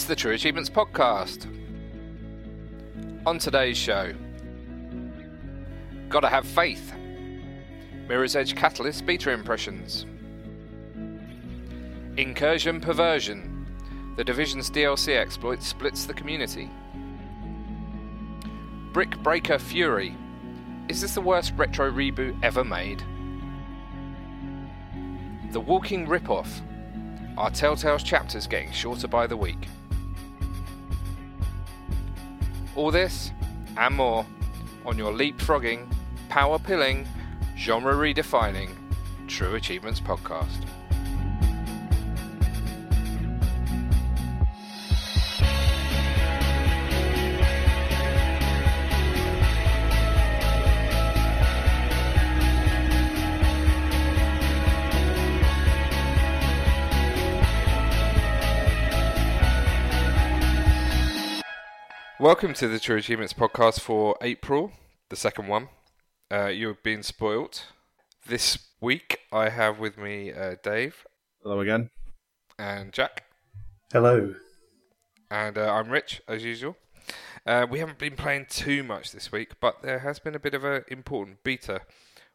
It's the True Achievements Podcast. On today's show, Gotta Have Faith, Mirror's Edge Catalyst beta impressions, Incursion Perversion, the Division's DLC exploit splits the community, Brick Breaker Fury, is this the worst retro reboot ever made? The Walking Ripoff, are Telltale's chapters getting shorter by the week? All this and more on your leapfrogging, power pilling, genre redefining True Achievements podcast. Welcome to the True Achievements podcast for April, the second one. Uh, you've been spoilt. This week I have with me uh, Dave Hello again. and Jack, Hello. and uh, I'm Rich as usual. Uh, we haven't been playing too much this week, but there has been a bit of an important beta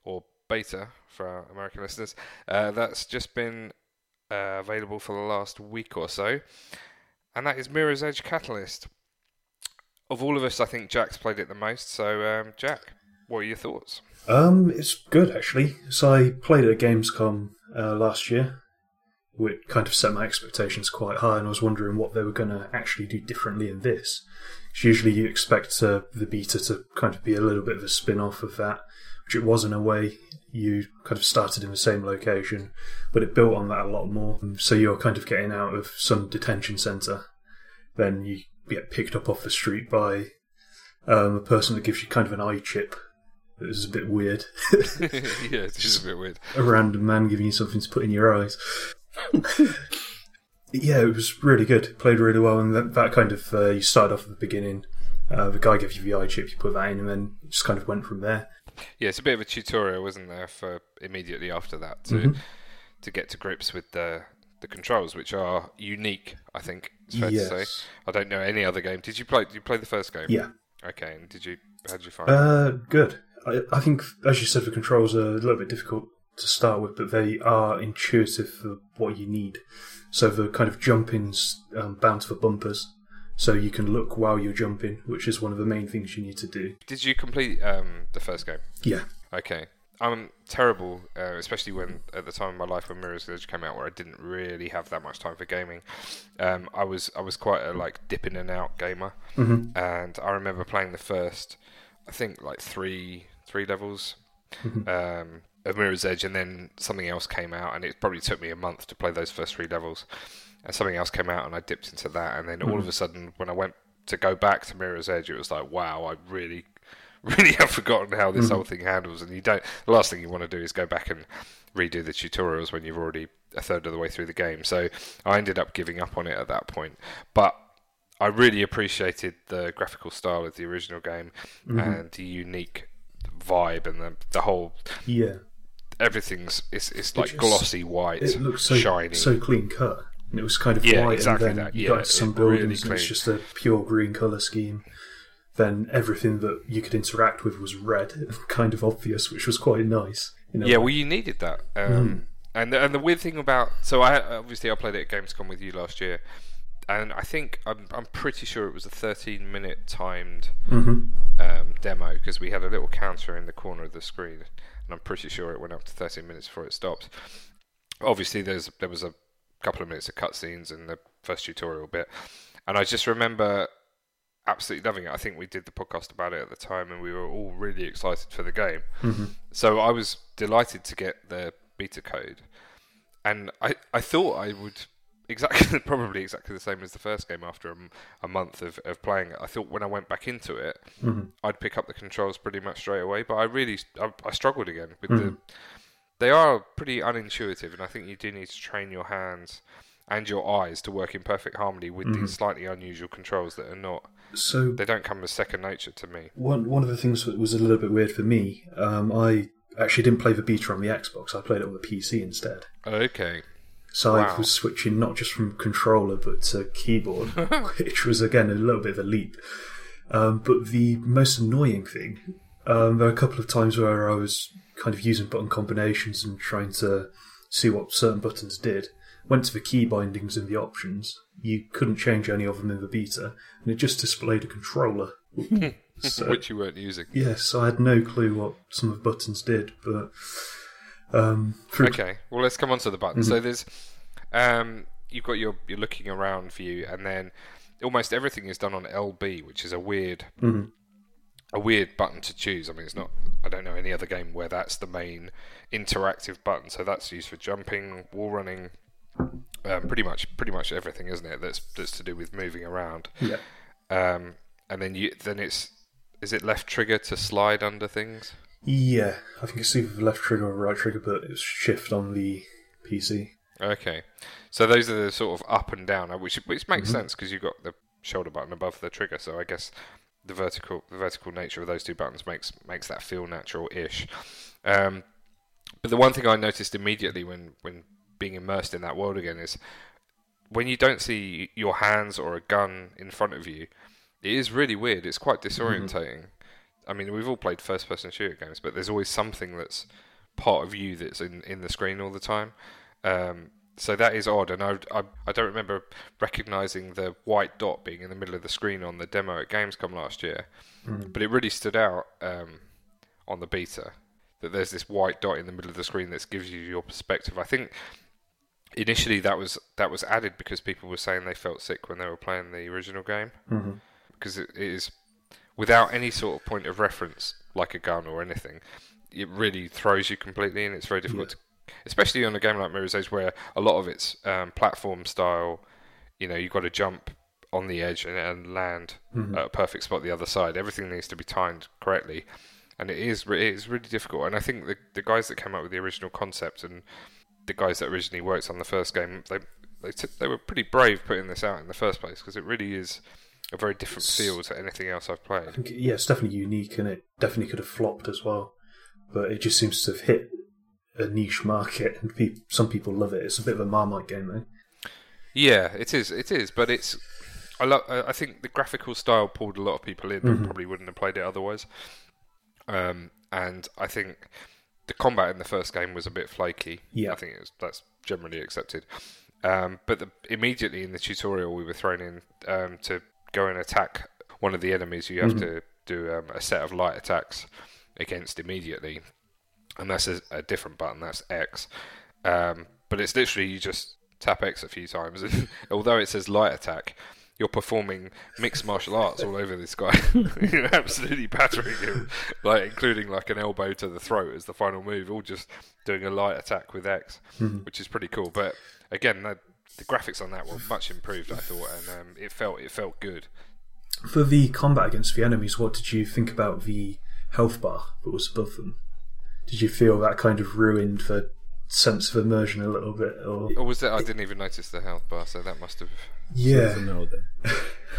or beta for our American listeners uh, that's just been uh, available for the last week or so, and that is Mirror's Edge Catalyst. Of all of us, I think Jack's played it the most. So, um, Jack, what are your thoughts? Um, it's good actually. So I played at Gamescom uh, last year, which kind of set my expectations quite high, and I was wondering what they were going to actually do differently in this. 'Cause usually you expect uh, the beta to kind of be a little bit of a spin-off of that, which it was in a way. You kind of started in the same location, but it built on that a lot more. So you're kind of getting out of some detention centre, then you get picked up off the street by um, a person that gives you kind of an eye chip. It was a bit weird. yeah, it's just a bit weird. a random man giving you something to put in your eyes. yeah, it was really good. Played really well, and that, that kind of uh, you started off at the beginning. Uh, the guy gave you the eye chip, you put that in, and then it just kind of went from there. Yeah, it's a bit of a tutorial, wasn't there, for immediately after that to Mhm. to get to grips with the the controls, which are unique. I think it's fair to say. I don't know any other game. Did you play? Did you play the first game? Yeah, Okay, and did you? How did you find it? uh, good. I, I think, as you said, the controls are a little bit difficult to start with, but they are intuitive for what you need. So the kind of jumping's um, bound the bumpers, so you can look while you're jumping, which is one of the main things you need to do. Did you complete um, the first game? Yeah. Okay. I'm terrible, uh, especially when at the time of my life when Mirror's Edge came out, where I didn't really have that much time for gaming. Um, I was I was quite a like dip in and out gamer, hmm and I remember playing the first, I think like three three levels um, of Mirror's Edge, and then something else came out, and it probably took me a month to play those first three levels, and something else came out, and I dipped into that, and then all of a sudden, when I went to go back to Mirror's Edge, it was like, wow, I really, really have forgotten how this hmm. whole thing handles, and you don't. The last thing you want to do is go back and redo the tutorials when you've already a third of the way through the game. So I ended up giving up on it at that point, but. I really appreciated the graphical style of the original game mm-hmm. and the unique vibe and the the whole Yeah. everything's it's it's like just- glossy white, It looks so shiny. so clean cut. And it was kind of Yeah, white, exactly and then that. you Yeah, got some it really buildings, and it's just a pure green color scheme. Then everything that you could interact with was red, kind of obvious, which was quite nice. You know, yeah, well, you needed that. Um, Mm. And the, and the weird thing about so I obviously I played it at Gamescom with you last year, and I think I'm I'm pretty sure it was a 13 minute timed Mhm. um, demo because we had a little counter in the corner of the screen, and I'm pretty sure it went up to 13 minutes before it stopped. Obviously, there's there was a couple of minutes of cutscenes in the first tutorial bit, and I just remember absolutely loving it. I think we did the podcast about it at the time, and we were all really excited for the game. Mhm. So I was delighted to get the beta code, and I I thought I would exactly probably exactly the same as the first game after a month of, of playing it. I thought when I went back into it, Mhm. I'd pick up the controls pretty much straight away, but I really I, I struggled again with the. Mhm. They are pretty unintuitive, and I think you do need to train your hands and your eyes to work in perfect harmony with Mm-hmm. these slightly unusual controls that are not. So They don't come as second nature to me. one one of the things that was a little bit weird for me, um, I actually didn't play the beta on the Xbox. I played it on the PC instead. Okay. So I was switching not just from controller but to keyboard, which was again a little bit of a leap. Um, but the most annoying thing, um, there were a couple of times where I was kind of using button combinations and trying to see what certain buttons did. Went to the key bindings in the options. You couldn't change any of them in the beta, and it just displayed a controller. so, which you weren't using. yes, I had no clue what some of the buttons did, but um, for Okay, well let's come on to the buttons. Mm-hmm. So there's, um, you've got your your looking around view, and then almost everything is done on LB, which is a weird, Mhm. a weird button to choose. I mean, it's not. I don't know any other game where that's the main interactive button. So that's used for jumping, wall running, um, pretty much, pretty much everything, isn't it? That's that's to do with moving around. yeah, Um, and then you then it's is it left trigger to slide under things? yeah, I think it's either left trigger or right trigger, but it's shift on the PC. Okay, so those are the sort of up and down, uh, which which makes sense because you've got the shoulder button above the trigger. So I guess the vertical the vertical nature of those two buttons makes makes that feel natural-ish. Um, but the one thing I noticed immediately when when being immersed in that world again is when you don't see your hands or a gun in front of you, it is really weird. It's quite disorientating. I mean, we've all played first-person shooter games, but there's always something that's part of you that's in, in the screen all the time. Um, so that is odd, and I, I, I don't remember recognizing the white dot being in the middle of the screen on the demo at Gamescom last year, but it really stood out um, on the beta that there's this white dot in the middle of the screen that gives you your perspective. I think initially that was that was added because people were saying they felt sick when they were playing the original game. Hmm because it is without any sort of point of reference like a gun or anything it really throws you completely and it's very difficult to, especially on a game like Mirror's Edge where a lot of it's um, platform style you know you've got to jump on the edge and, and land at a perfect spot the other side. Everything needs to be timed correctly. And it is it is really difficult. And I think the, the guys that came up with the original concept and the guys that originally worked on the first game they they, took, they were pretty brave putting this out in the first place because it really is a very different feel to anything else I've I played. think, yeah, it's definitely unique, and it definitely could have flopped as well. But it just seems to have hit a niche market, and pe- some people love it. It's a bit of a Marmite game, though. Yeah, it is. It is, but it's. I love. I think the graphical style pulled a lot of people in that probably wouldn't have played it otherwise. Um, and I think the combat in the first game was a bit flaky. Yeah. I think it was, that's generally accepted. Um, but the, immediately in the tutorial, we were thrown in um, to go and attack one of the enemies. You have to do um, a set of light attacks against immediately, and that's a, a different button. That's X. Um, but it's literally you just tap X a few times, and although it says light attack, you're performing mixed martial arts all over this guy. you're absolutely battering him, like including like an elbow to the throat as the final move, all just doing a light attack with X, which is pretty cool. But again, the, the graphics on that were much improved, I thought, and um, it felt it felt good. For the combat against the enemies, what did you think about the health bar that was above them? Did you feel that kind of ruined the sense of immersion a little bit? Or Or was that I didn't even notice the health bar, so that must have. yeah, So no.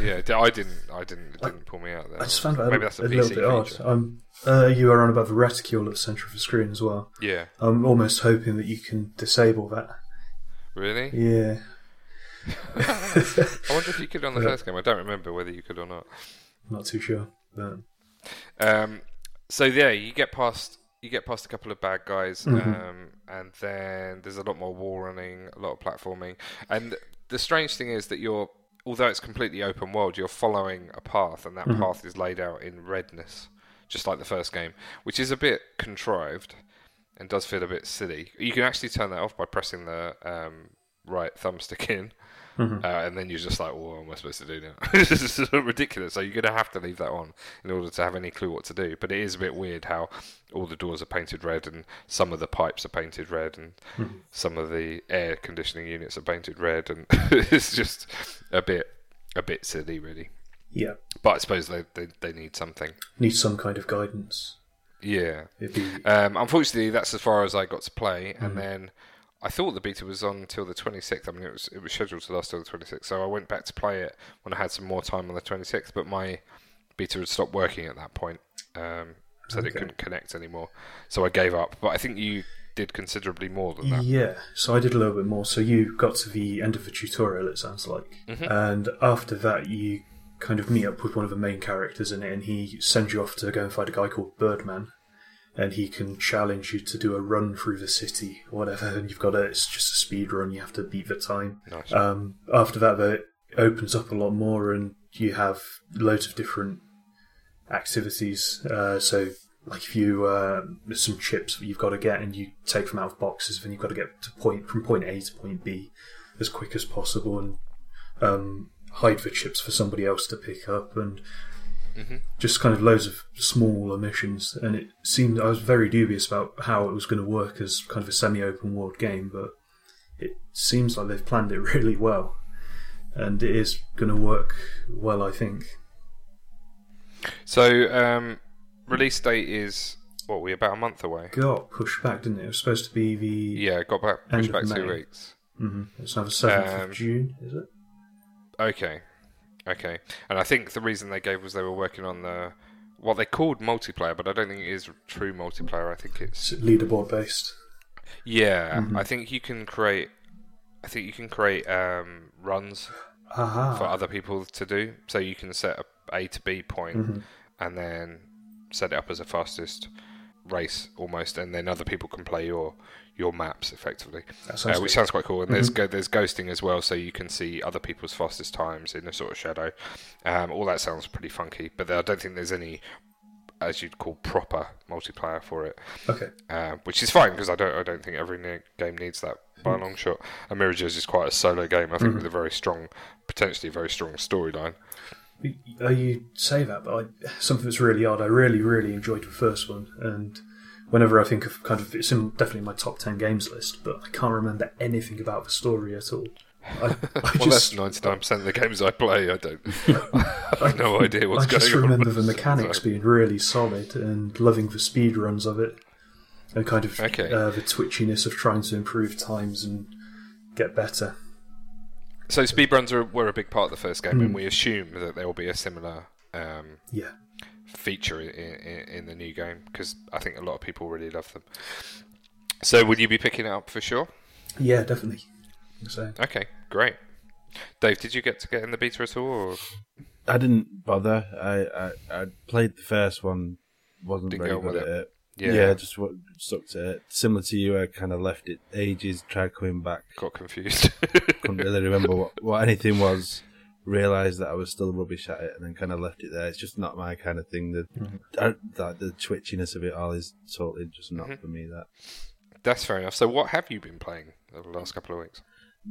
Yeah, d- I didn't. I didn't. It didn't pull me out there. I just found that maybe a, that's a, a PC little bit odd. feature. Um, uh, you are on about the reticule at the centre of the screen as well. Yeah, I'm almost hoping that you can disable that. really. Yeah, I wonder if you could on the Yeah. first game. I don't remember whether you could or not. not too sure. But Um, so yeah, you get past you get past a couple of bad guys, Mm-hmm. um, and then there's a lot more wall running, a lot of platforming, and the strange thing is that you're although it's completely open world, you're following a path, and that Mm-hmm. path is laid out in redness, just like the first game, which is a bit contrived and does feel a bit silly. You can actually turn that off by pressing the um, right thumbstick in. Mm-hmm. Uh, and then you're just like, well, what am I supposed to do now? this is ridiculous. So you're going to have to leave that on in order to have any clue what to do. But it is a bit weird how all the doors are painted red and some of the pipes are painted red and Mm-hmm. some of the air conditioning units are painted red, and it's just a bit a bit silly, really. yeah, But I suppose they they, they need something. need some kind of guidance. Yeah. Be Um, unfortunately, that's as far as I got to play, Mm-hmm. and then I thought the beta was on until the 26th. I mean, it was it was scheduled to last till the 26th, so I went back to play it when I had some more time on the 26th. But my beta had stopped working at that point, um, so it couldn't connect anymore. So I gave up. But I think you did considerably more than that. Yeah, so I did a little bit more. So you got to the end of the tutorial, it sounds like, Mhm. and after that you kind of meet up with one of the main characters in it, and he sends you off to go and fight a guy called Birdman, and he can challenge you to do a run through the city, or whatever. And you've got a, it's just a speed run. You have to beat the time. Nice. Um, after that, though, it opens up a lot more, and you have loads of different activities. Uh, so, like if you uh, there's some chips that you've got to get, and you take them out of boxes, then you've got to get to point from point A to point B as quick as possible, and um, hide the chips for somebody else to pick up, and Mhm. just kind of loads of smaller missions. And it seemed I was very dubious about how it was going to work as kind of a semi-open world game, but it seems like they've planned it really well, and it is going to work well, I think. So, um, release date is what we about a month away. Got pushed back, didn't it? It was supposed to be the Yeah, got back pushed back two weeks. hmm it's now the seventh Um, of June, is it? Okay, okay. And I think the reason they gave was they were working on the what they called multiplayer, but I don't think it is true multiplayer. I think it's It's leaderboard based. yeah. Mhm. I think you can create. I think you can create um, runs Aha. for other people to do. So you can set a A to B point Mhm. and then set it up as a fastest race almost, and then other people can play your your maps effectively, That uh, which sounds quite cool. And there's go- there's ghosting as well, so you can see other people's fastest times in a sort of shadow. Um, all that sounds pretty funky, but I don't think there's any as you'd call proper multiplayer for it, Okay. uh, which is fine because I don't I don't think every ne- game needs that by a long shot. And Edge is quite a solo game, I think, with a very strong, potentially very strong storyline. Uh, you say that, but I, something that's really odd. I really, really enjoyed the first one, and whenever I think of kind of, it's in definitely my top ten games list, but I can't remember anything about the story at all. I, I well, just, that's ninety nine percent of the games I play. I don't. I have no idea what's going on. I just remember the mechanics being really solid and loving the speed runs of it, and kind of Okay. uh, the twitchiness of trying to improve times and get better. So speedruns are, were a big part of the first game, Hmm. and we assume that there will be a similar um, Yeah. Feature in, in, in the new game because I think a lot of people really love them. So, would you be picking it up for sure? Yeah, definitely. So, Okay, great. Dave, did you get to get in the beta at all? Or? I didn't bother. I, I, I played the first one, wasn't Didn't very go good at it. Yeah, Yeah, just what stuck to it. Similar to you, I kind of left it ages, tried coming back, got confused. couldn't really remember what, what anything was. Realised that I was still rubbish at it, and then kind of left it there. It's just not my kind of thing. The I, that the twitchiness of it all is totally just not Mm-hmm. for me. That That's fair enough. So, what have you been playing over the last couple of weeks?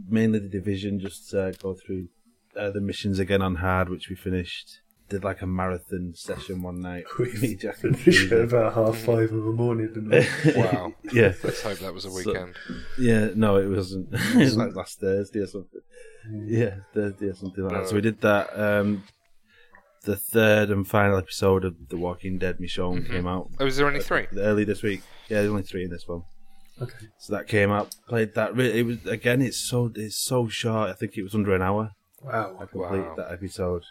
mainly the division. Just uh, go through uh, the missions again on hard, which we finished. Did like a marathon session one night. We Me, Jack, and finished at Susan. about half five in the morning, didn't we? Wow. yeah, Let's hope that was a weekend. Yeah, no, it wasn't. it was mm. like last Thursday or something. Mm. Yeah, Thursday or something like that. So we did that. Um, the third and final episode of The Walking Dead Michonne mm-hmm. came out Oh, was there only uh, three? early this week. Yeah, there's only three in this one. Okay. So that came out. Played that. Really, it was again. It's so it's so short. I think it was under an hour. Wow. I completed Wow. that episode.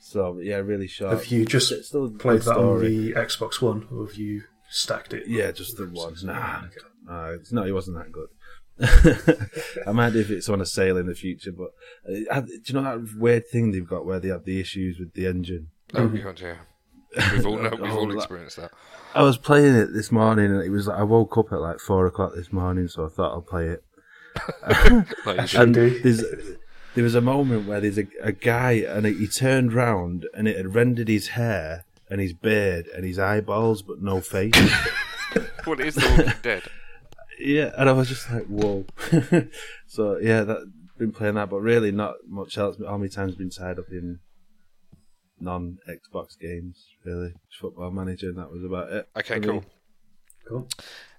So yeah, really sharp. Have you just It's still played good that on the Xbox One, or have you stacked it? Yeah, just the one. Nah, nah, it's no, it wasn't that good. I'm mad if it's on a sale in the future, but uh, do you know that weird thing they've got where they have the issues with the engine? Oh god, yeah. We've all know, we've Oh, all experienced that. I was playing it this morning, and it was like I woke up at like four o'clock this morning, so I thought I'll play it. Like you. And do. there's there was a moment where there's a, a guy, and he turned round, and it had rendered his hair and his beard and his eyeballs, but no face. What is The Walking Dead? Yeah, and I was just like, whoa. so yeah, that been playing that, but really not much else. All my time's been tied up in non Xbox games, really. Just Football Manager, and that was about it. Okay, for me. cool. Cool.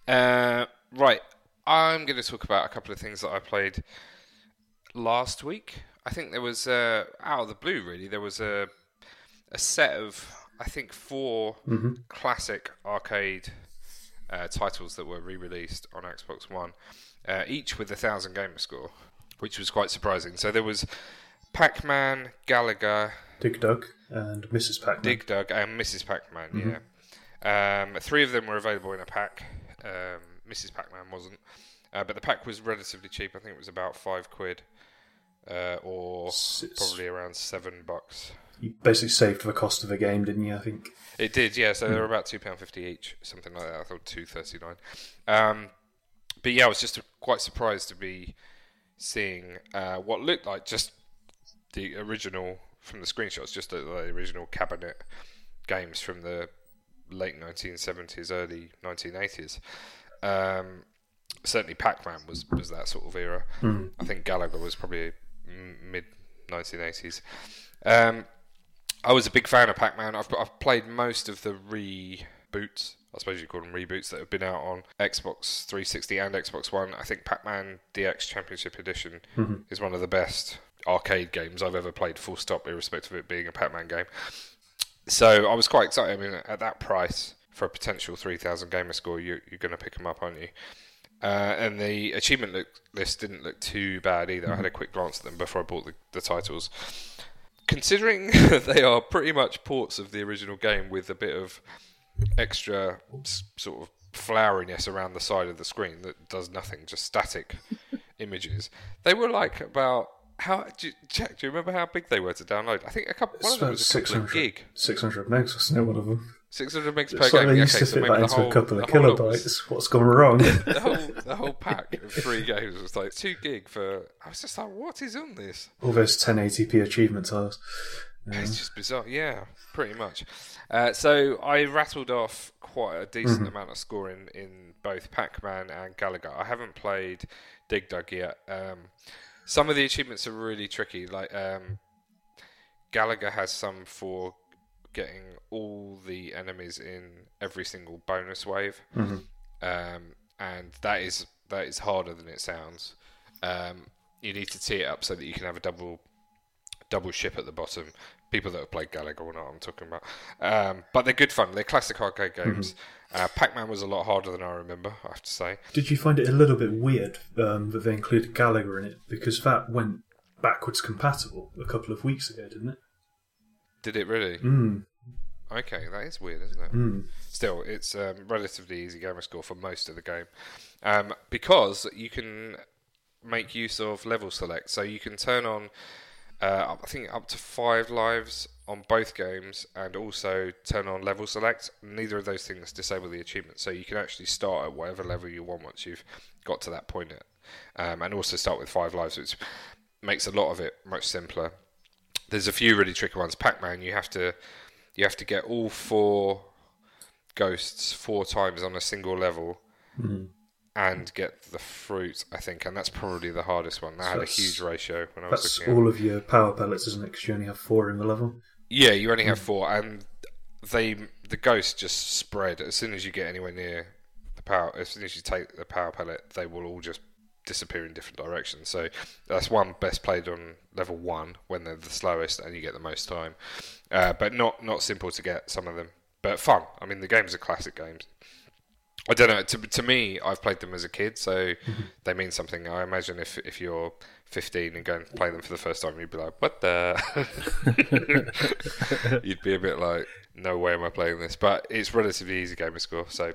Uh, right, I'm going to talk about a couple of things that I played last week. I think there was uh, out of the blue, really. There was a a set of I think 4 classic arcade uh, titles that were re-released on Xbox One, uh, each with a thousand gamer score, which was quite surprising. So there was Pac-Man, Galaga, Dig Dug and Mrs. Pac-Man. Dig Dug, and Mrs. Pac-Man. Yeah, um, three of them were available in a pack. Um, Mrs. Pac-Man wasn't. Uh, but the pack was relatively cheap. I think it was about five quid, uh, or It's- probably around seven bucks. You basically saved the cost of a game, didn't you? I think. It did, yeah. So they were about two pound fifty each, something like that. I thought two thirty nine. Um, but yeah, I was just quite surprised to be seeing uh, what looked like just the original from the screenshots, just the, the original cabinet games from the late nineteen seventies, early nineteen eighties. Um, certainly, Pac Man was was that sort of era. I think Galaga was probably mid nineteen eighties. Um, I was a big fan of Pac Man. I've, I've played most of the reboots, I suppose you call them reboots, that have been out on Xbox 360 and Xbox One. I think Pac Man DX Championship Edition is one of the best arcade games I've ever played, full stop, irrespective of it being a Pac Man game. So I was quite excited. I mean, at that price, for a potential 3,000 gamer score, you, you're going to pick them up, aren't you? Uh, and the achievement look, list didn't look too bad either. I had a quick glance at them before I bought the, the titles considering they are pretty much ports of the original game with a bit of extra s- sort of floweriness around the side of the screen that does nothing, just static images. They were like about how do you, Jack? Do you remember how big they were to download? I think a couple. One of them was a couple of 600, gig, 600 megs, wasn't it? One of them. Six hundred megs per game. they used okay, to so fit maybe that the into whole, a couple of the whole was- kilobytes. What's gone wrong? the whole the whole pack of three games was like two gig for. I was just like, what is on this? All those 1080p achievement tiles. It's just bizarre. Yeah, pretty much. Uh, so I rattled off quite a decent amount of scoring in both Pac-Man and Galaga. I haven't played Dig Dug yet. Um, some of the achievements are really tricky. Like um, Galaga has some for getting all the enemies in every single bonus wave, um, and that is that is harder than it sounds. Um, you need to tee it up so that you can have a double double ship at the bottom. People that have played Galaga know what I'm talking about. Um, but they're good fun. They're classic arcade games. Uh, Pac-Man was a lot harder than I remember. I have to say. Did you find it a little bit weird um, that they included Galaga in it? Because that went backwards compatible a couple of weeks ago, didn't it? Did it really? Mm. Okay, that is weird, isn't it? Mm. Still, it's um, relatively easy gamer score for most of the game um, because you can make use of level select. So you can turn on, uh, I think, up to five lives on both games, and also turn on level select. Neither of those things disable the achievement, so you can actually start at whatever level you want once you've got to that point. Um, and also start with five lives, which makes a lot of it much simpler. There's a few really tricky ones. Pac-Man, you have to you have to get all four ghosts four times on a single level hmm. and get the fruit, I think, and that's probably the hardest one. That had a huge ratio when I was That's looking at it. all of your power pellets, isn't it? Because you only have four in the level. Yeah, you only have hmm. four, and they the ghosts just spread as soon as you get anywhere near the power. As soon as you take the power pellet, they will all just disappear in different directions. So that's one best played on level one when they're the slowest and you get the most time, uh, but not not simple to get some of them, but fun. I mean, the games are classic games. I don't know. To, to me, I've played them as a kid, so they mean something. I imagine if if you're 15 and going to play them for the first time, you'd be like, "What the?" you'd be a bit like, "No way am I playing this." But it's relatively easy gamer score, so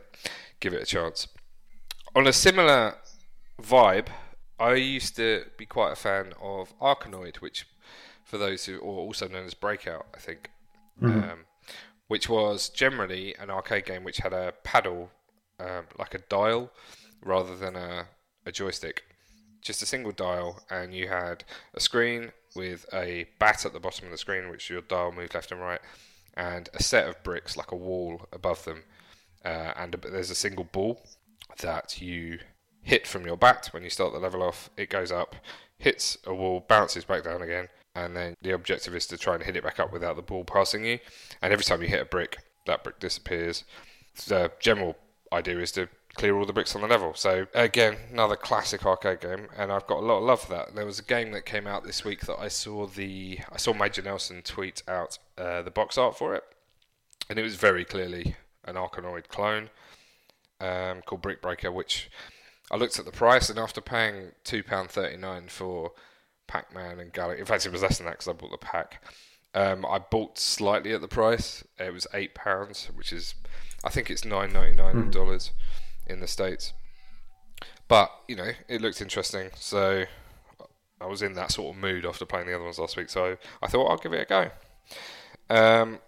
give it a chance. On a similar vibe, I used to be quite a fan of Arkanoid, which, for those who, or also known as Breakout, I think, um, which was generally an arcade game which had a paddle, um, like a dial, rather than a, a joystick. Just a single dial, and you had a screen with a bat at the bottom of the screen, which your dial moved left and right, and a set of bricks, like a wall above them, uh, and a, there's a single ball that you hit from your bat when you start the level off. It goes up, hits a wall, bounces back down again, and then the objective is to try and hit it back up without the ball passing you. And every time you hit a brick, that brick disappears. The general idea is to clear all the bricks on the level. So again, another classic arcade game, and I've got a lot of love for that. There was a game that came out this week that I saw the I saw Major Nelson tweet out uh, the box art for it, and it was very clearly an Arkanoid clone um, called Brick Breaker, which I looked at the price, and after paying two pound thirty nine for Pac-Man and Galaga, in fact, it was less than that because I bought the pack. Um, I bought slightly at the price. It was eight pounds, which is, I think it's nine ninety nine dollars in the states. But you know, it looked interesting, so I was in that sort of mood after playing the other ones last week. So I thought I'll give it a go. Um,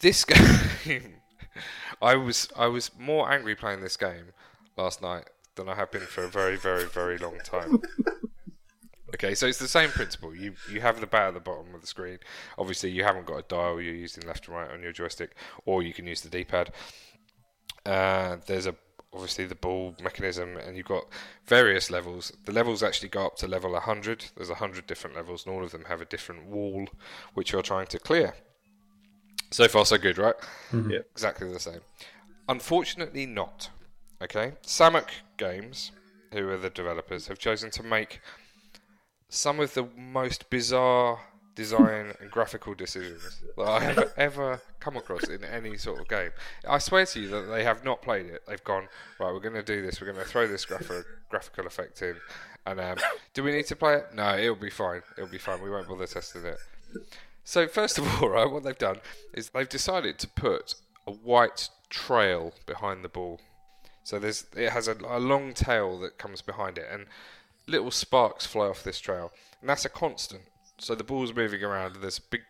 this game, I was I was more angry playing this game last night than I have been for a very very very long time. Okay, so it's the same principle. You you have the bat at the bottom of the screen. Obviously, you haven't got a dial. You're using left and right on your joystick, or you can use the D-pad. Uh, there's a obviously the ball mechanism, and you've got various levels. The levels actually go up to level 100. There's 100 different levels, and all of them have a different wall which you're trying to clear. So far, so good, right? Yeah. Exactly the same. Unfortunately, not. Okay, Samuk Games, who are the developers, have chosen to make some of the most bizarre design and graphical decisions that I have ever come across in any sort of game. I swear to you that they have not played it. They've gone right. We're going to do this. We're going to throw this graph- graphical effect in, and um, do we need to play it? No, it'll be fine. It'll be fine. We won't bother testing it. So first of all, right, what they've done is they've decided to put a white trail behind the ball. So there's it has a, a long tail that comes behind it, and little sparks fly off this trail, and that's a constant. So the ball's moving around, and there's a big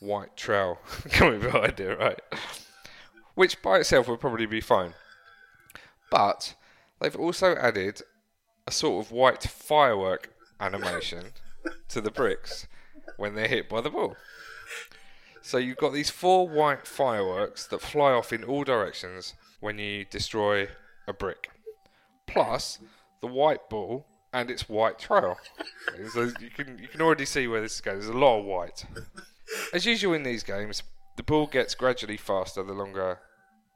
white trail coming behind it, right? Which by itself would probably be fine, but they've also added a sort of white firework animation to the bricks when they're hit by the ball. So you've got these four white fireworks that fly off in all directions when you destroy a brick. Plus the white ball and its white trail. so you can you can already see where this is going. There's a lot of white. As usual in these games, the ball gets gradually faster the longer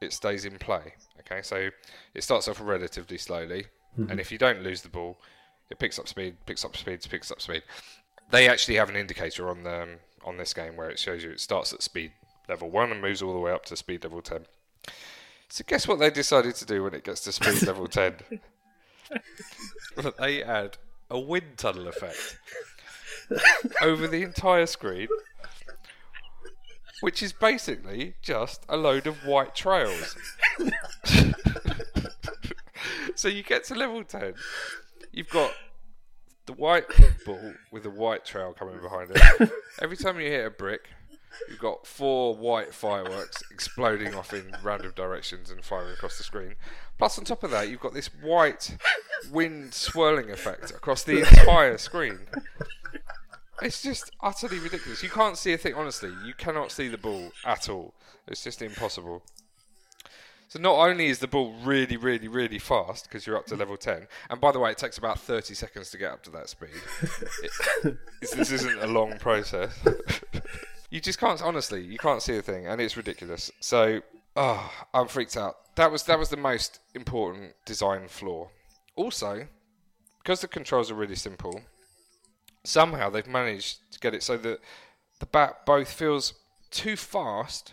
it stays in play. Okay, so it starts off relatively slowly, and if you don't lose the ball, it picks up speed, picks up speed, picks up speed. They actually have an indicator on the, um, on this game where it shows you it starts at speed level one and moves all the way up to speed level ten. So guess what they decided to do when it gets to speed level ten? they add a wind tunnel effect over the entire screen, which is basically just a load of white trails. so you get to level 10, you've got the white ball with a white trail coming behind it. Every time you hit a brick, you've got four white fireworks exploding off in random directions and firing across the screen. Plus, on top of that, you've got this white wind swirling effect across the entire screen. It's just utterly ridiculous. You can't see a thing, honestly. You cannot see the ball at all. It's just impossible. So not only is the ball really, really, really fast because you're up to level 10, and by the way, it takes about 30 seconds to get up to that speed. It, this isn't a long process. you just can't, honestly, you can't see a thing, and it's ridiculous. So, oh, I'm freaked out. That was that was the most important design flaw. Also, because the controls are really simple, somehow they've managed to get it so that the bat both feels too fast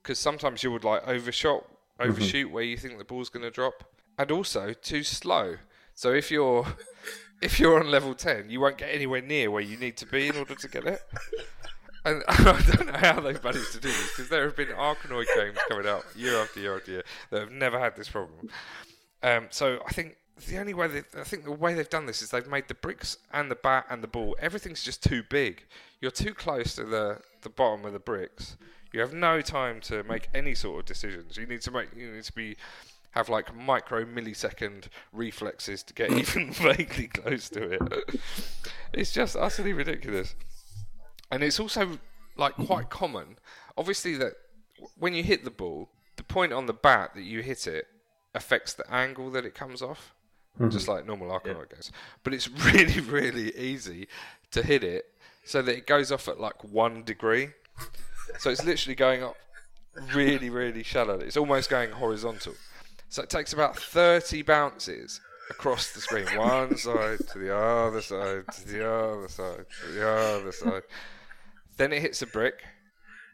because sometimes you would like overshot mm-hmm. overshoot where you think the ball's going to drop and also too slow so if you're if you're on level 10 you won't get anywhere near where you need to be in order to get it and I don't know how they've managed to do this because there have been Arkanoid games coming out year after year after year that have never had this problem. Um, so I think the only way they, I think the way they've done this is they've made the bricks and the bat and the ball everything's just too big. You're too close to the the bottom of the bricks. You have no time to make any sort of decisions. You need to make you need to be have like micro millisecond reflexes to get even vaguely close to it. it's just utterly ridiculous and it's also like mm-hmm. quite common. Obviously, that when you hit the ball, the point on the bat that you hit it affects the angle that it comes off, mm-hmm. just like normal Arkanoid goes. But it's really, really easy to hit it so that it goes off at like one degree. So it's literally going up really, really shallow. It's almost going horizontal. So it takes about 30 bounces across the screen, one side to the other side, to the other side, to the other side. Then it hits a brick,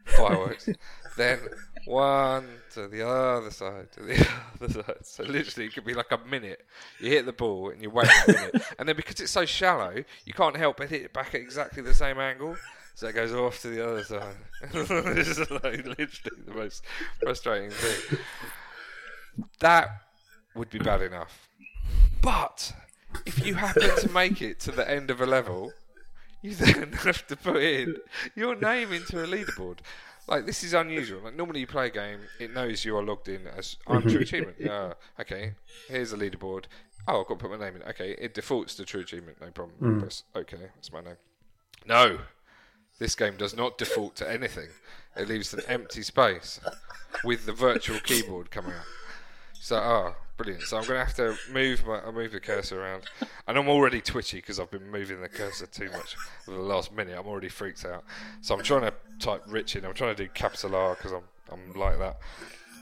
fireworks. then one to the other side, to the other side. So literally, it could be like a minute. You hit the ball and you wait a minute, and then because it's so shallow, you can't help but hit it back at exactly the same angle. So it goes off to the other side. this is like literally the most frustrating thing. That would be bad enough. But if you happen to make it to the end of a level, you then have to put in your name into a leaderboard. Like this is unusual. Like normally you play a game, it knows you are logged in as I'm True Achievement. Uh, okay, here's a leaderboard. Oh, I've got to put my name in. Okay, it defaults to True Achievement. No problem. Mm. Press okay. That's my name. No, this game does not default to anything. It leaves an empty space with the virtual keyboard coming up. So, oh, brilliant. So I'm going to have to move my, move the cursor around, and I'm already twitchy because I've been moving the cursor too much for the last minute. I'm already freaked out. So I'm trying to type Rich in. I'm trying to do capital R because I'm I'm like that.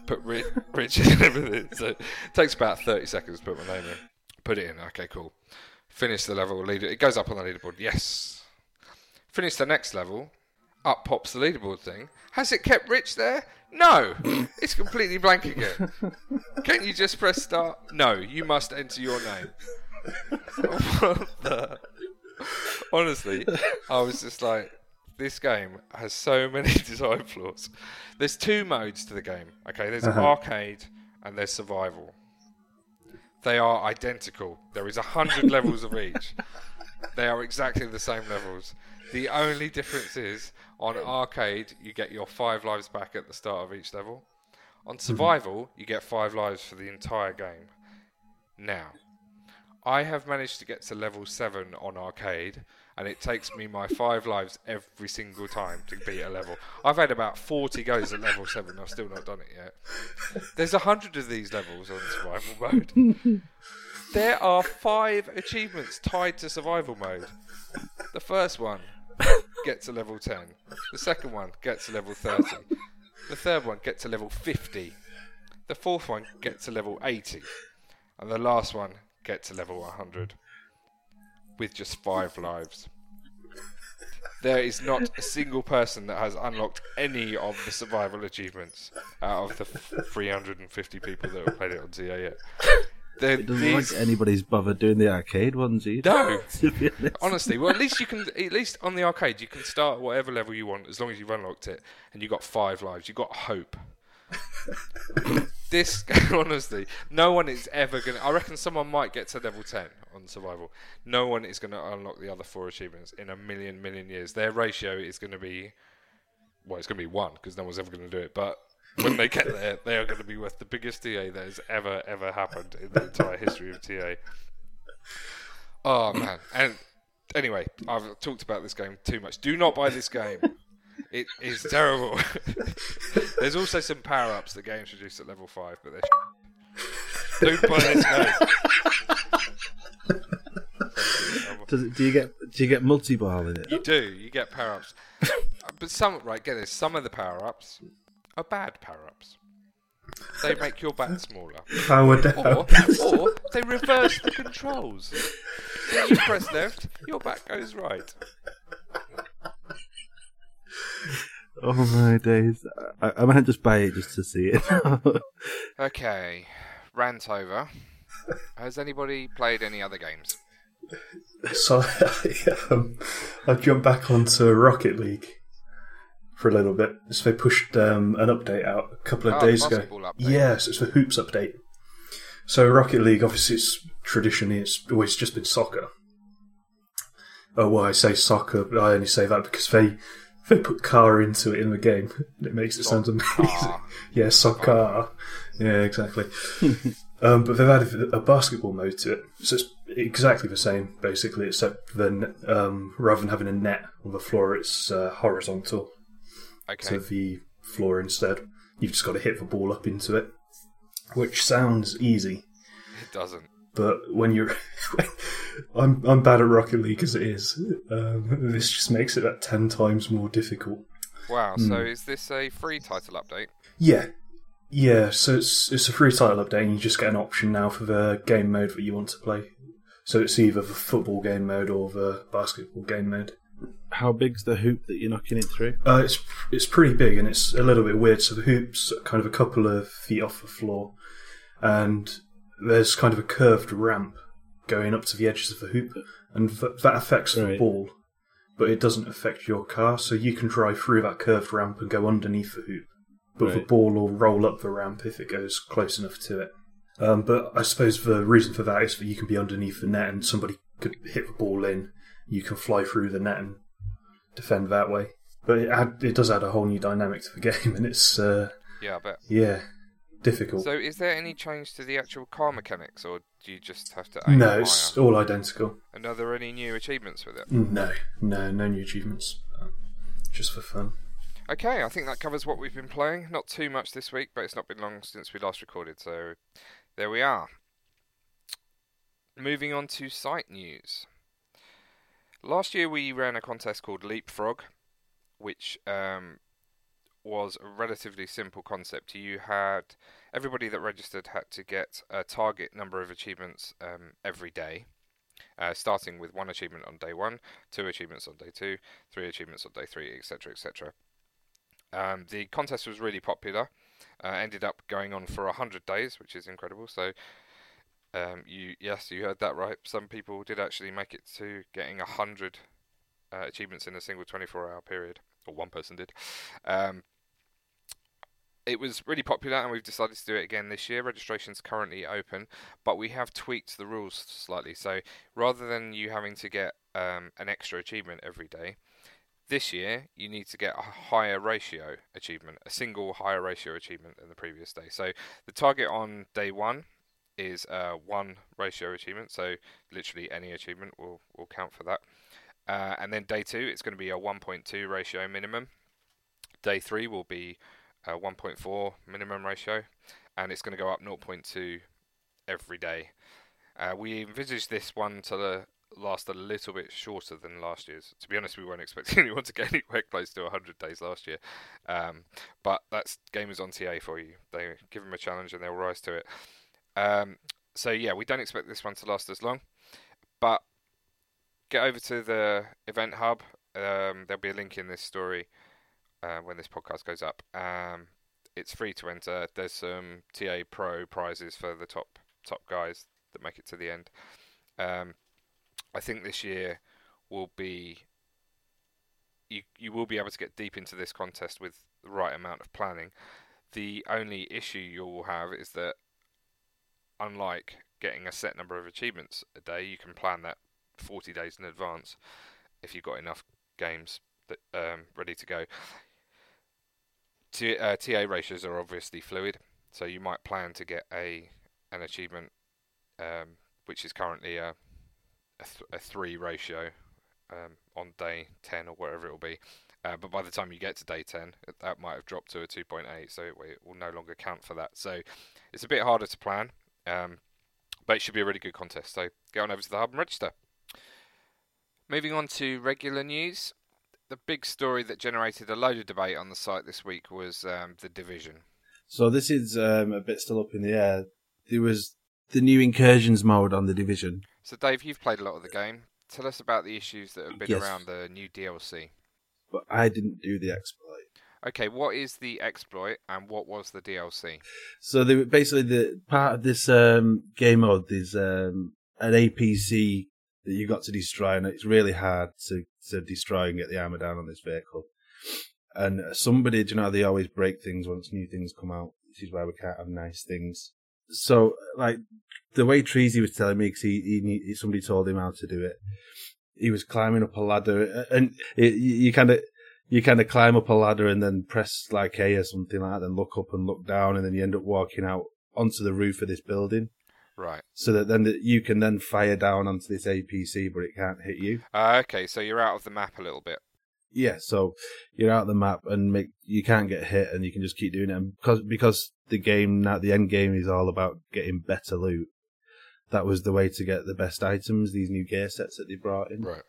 Put Rich, Rich in everything. So it takes about 30 seconds to put my name in. Put it in. Okay, cool. Finish the level. Leader. It goes up on the leaderboard. Yes. Finish the next level. Up pops the leaderboard thing. Has it kept Rich there? No, it's completely blank again. Can't you just press start? No, you must enter your name. Honestly, I was just like, this game has so many design flaws. There's two modes to the game. Okay, there's uh-huh. arcade and there's survival. They are identical. There is a hundred levels of each. They are exactly the same levels. The only difference is on arcade, you get your five lives back at the start of each level. On mm-hmm. survival, you get five lives for the entire game. Now, I have managed to get to level 7 on arcade, and it takes me my five lives every single time to beat a level. I've had about 40 goes at level 7, I've still not done it yet. There's a hundred of these levels on survival mode. there are five achievements tied to survival mode. The first one get to level 10. The second one, get to level 30. The third one, get to level 50. The fourth one, get to level 80. And the last one, get to level 100. With just five lives. There is not a single person that has unlocked any of the survival achievements out of the 350 people that have played it on TA yet. It doesn't these... like anybody's bothered doing the arcade ones either. No, honestly. Well, at least you can. At least on the arcade, you can start whatever level you want as long as you've unlocked it and you got five lives. You got hope. this honestly, no one is ever gonna. I reckon someone might get to level ten on survival. No one is gonna unlock the other four achievements in a million million years. Their ratio is gonna be, well, it's gonna be one because no one's ever gonna do it. But when they get there, they are going to be worth the biggest TA that has ever, ever happened in the entire history of TA. Oh, man. And anyway, I've talked about this game too much. Do not buy this game. It is terrible. There's also some power ups that get introduced at level 5, but they're. Don't buy this game. Does it, do you get do you get multi ball in it? You do. You get power ups, but some right. Get this. Some of the power ups are bad power ups. They make your bat smaller. Power or, or they reverse the controls. When you press left, your bat goes right. Oh my days! I, I might just buy it just to see it. okay, rant over. Has anybody played any other games? So um, I jumped back onto Rocket League for a little bit. So they pushed um, an update out a couple of oh, days ago. Yes, yeah, so it's the Hoops update. So Rocket League, obviously, it's traditionally it's always just been soccer. Oh, well, I say soccer, but I only say that because they they put car into it in the game. It makes it sound amazing. yeah, soccer. Yeah, exactly. um, but they've added a basketball mode to it, so it's exactly the same basically, except then um, rather than having a net on the floor, it's uh, horizontal okay. to the floor instead. You've just got to hit the ball up into it, which sounds easy. It doesn't. But when you're, I'm I'm bad at Rocket League as it is. Um, this just makes it that ten times more difficult. Wow! Mm. So is this a free title update? Yeah, yeah. So it's it's a free title update, and you just get an option now for the game mode that you want to play. So it's either the football game mode or the basketball game mode how big's the hoop that you're knocking it through? Uh, it's it's pretty big and it's a little bit weird. So the hoop's kind of a couple of feet off the floor, and there's kind of a curved ramp going up to the edges of the hoop, and th- that affects right. the ball, but it doesn't affect your car. So you can drive through that curved ramp and go underneath the hoop, but right. the ball will roll up the ramp if it goes close enough to it. Um, but I suppose the reason for that is that you can be underneath the net and somebody could hit the ball in. You can fly through the net and defend that way. But it, add, it does add a whole new dynamic to the game, and it's uh, Yeah, I bet. yeah difficult. So, is there any change to the actual car mechanics, or do you just have to aim no, higher? it's all identical. And are there any new achievements with it? No, no, no new achievements. Uh, just for fun. Okay, I think that covers what we've been playing. Not too much this week, but it's not been long since we last recorded, so there we are. Moving on to site news. Last year we ran a contest called Leapfrog, which um, was a relatively simple concept. You had everybody that registered had to get a target number of achievements um, every day. Uh, starting with one achievement on day one, two achievements on day two, three achievements on day three, etc., etc. Um, the contest was really popular. Uh, ended up going on for hundred days, which is incredible. So, um, you yes, you heard that right. Some people did actually make it to getting hundred uh, achievements in a single 24-hour period, or one person did. Um, it was really popular, and we've decided to do it again this year. Registration's currently open, but we have tweaked the rules slightly. So rather than you having to get um, an extra achievement every day, this year you need to get a higher ratio achievement, a single higher ratio achievement than the previous day. So the target on day one is uh, one ratio achievement, so literally any achievement will, will count for that. Uh, and then day two, it's going to be a 1.2 ratio minimum. Day three will be a 1.4 minimum ratio, and it's going to go up 0.2 every day. Uh, we envisage this one to last a little bit shorter than last year's. To be honest, we weren't expecting anyone to get anywhere close to 100 days last year. Um, but that's gamers on TA for you. They give them a challenge and they'll rise to it. Um, so yeah, we don't expect this one to last as long. But get over to the event hub. Um, there'll be a link in this story uh, when this podcast goes up. Um, it's free to enter. There's some TA Pro prizes for the top top guys that make it to the end. Um, I think this year will be you you will be able to get deep into this contest with the right amount of planning. The only issue you will have is that unlike getting a set number of achievements a day, you can plan that 40 days in advance if you've got enough games that um, ready to go. T- uh, TA ratios are obviously fluid, so you might plan to get a an achievement um, which is currently a a, th- a three ratio um, on day 10 or whatever it will be. Uh, but by the time you get to day 10, that might have dropped to a 2.8, so it, it will no longer count for that. So it's a bit harder to plan, um, but it should be a really good contest. So get on over to the hub and register. Moving on to regular news, the big story that generated a load of debate on the site this week was um, the division. So this is um, a bit still up in the air. There was the new incursions mode on the division. So Dave, you've played a lot of the game. Tell us about the issues that have been Yes. around the new DLC. but I didn't do the exploit. Okay, what is the exploit and what was the DLC? So they were basically the part of this um, game mode. is um, an APC that you got to destroy, and it's really hard to to destroy and get the armor down on this vehicle. And somebody, do you know, they always break things once new things come out. This is why we can't have nice things. So, like the way Treasy was telling me, because he, he, somebody told him how to do it. He was climbing up a ladder, and it, you kind of you kind of climb up a ladder and then press like A or something like that, and look up and look down, and then you end up walking out onto the roof of this building, Right. so that then the, you can then fire down onto this APC, but it can't hit you. Uh, okay, so you're out of the map a little bit. Yeah, so you're out of the map and make you can't get hit, and you can just keep doing it. And because because the game now the end game is all about getting better loot. That was the way to get the best items. These new gear sets that they brought in. Right.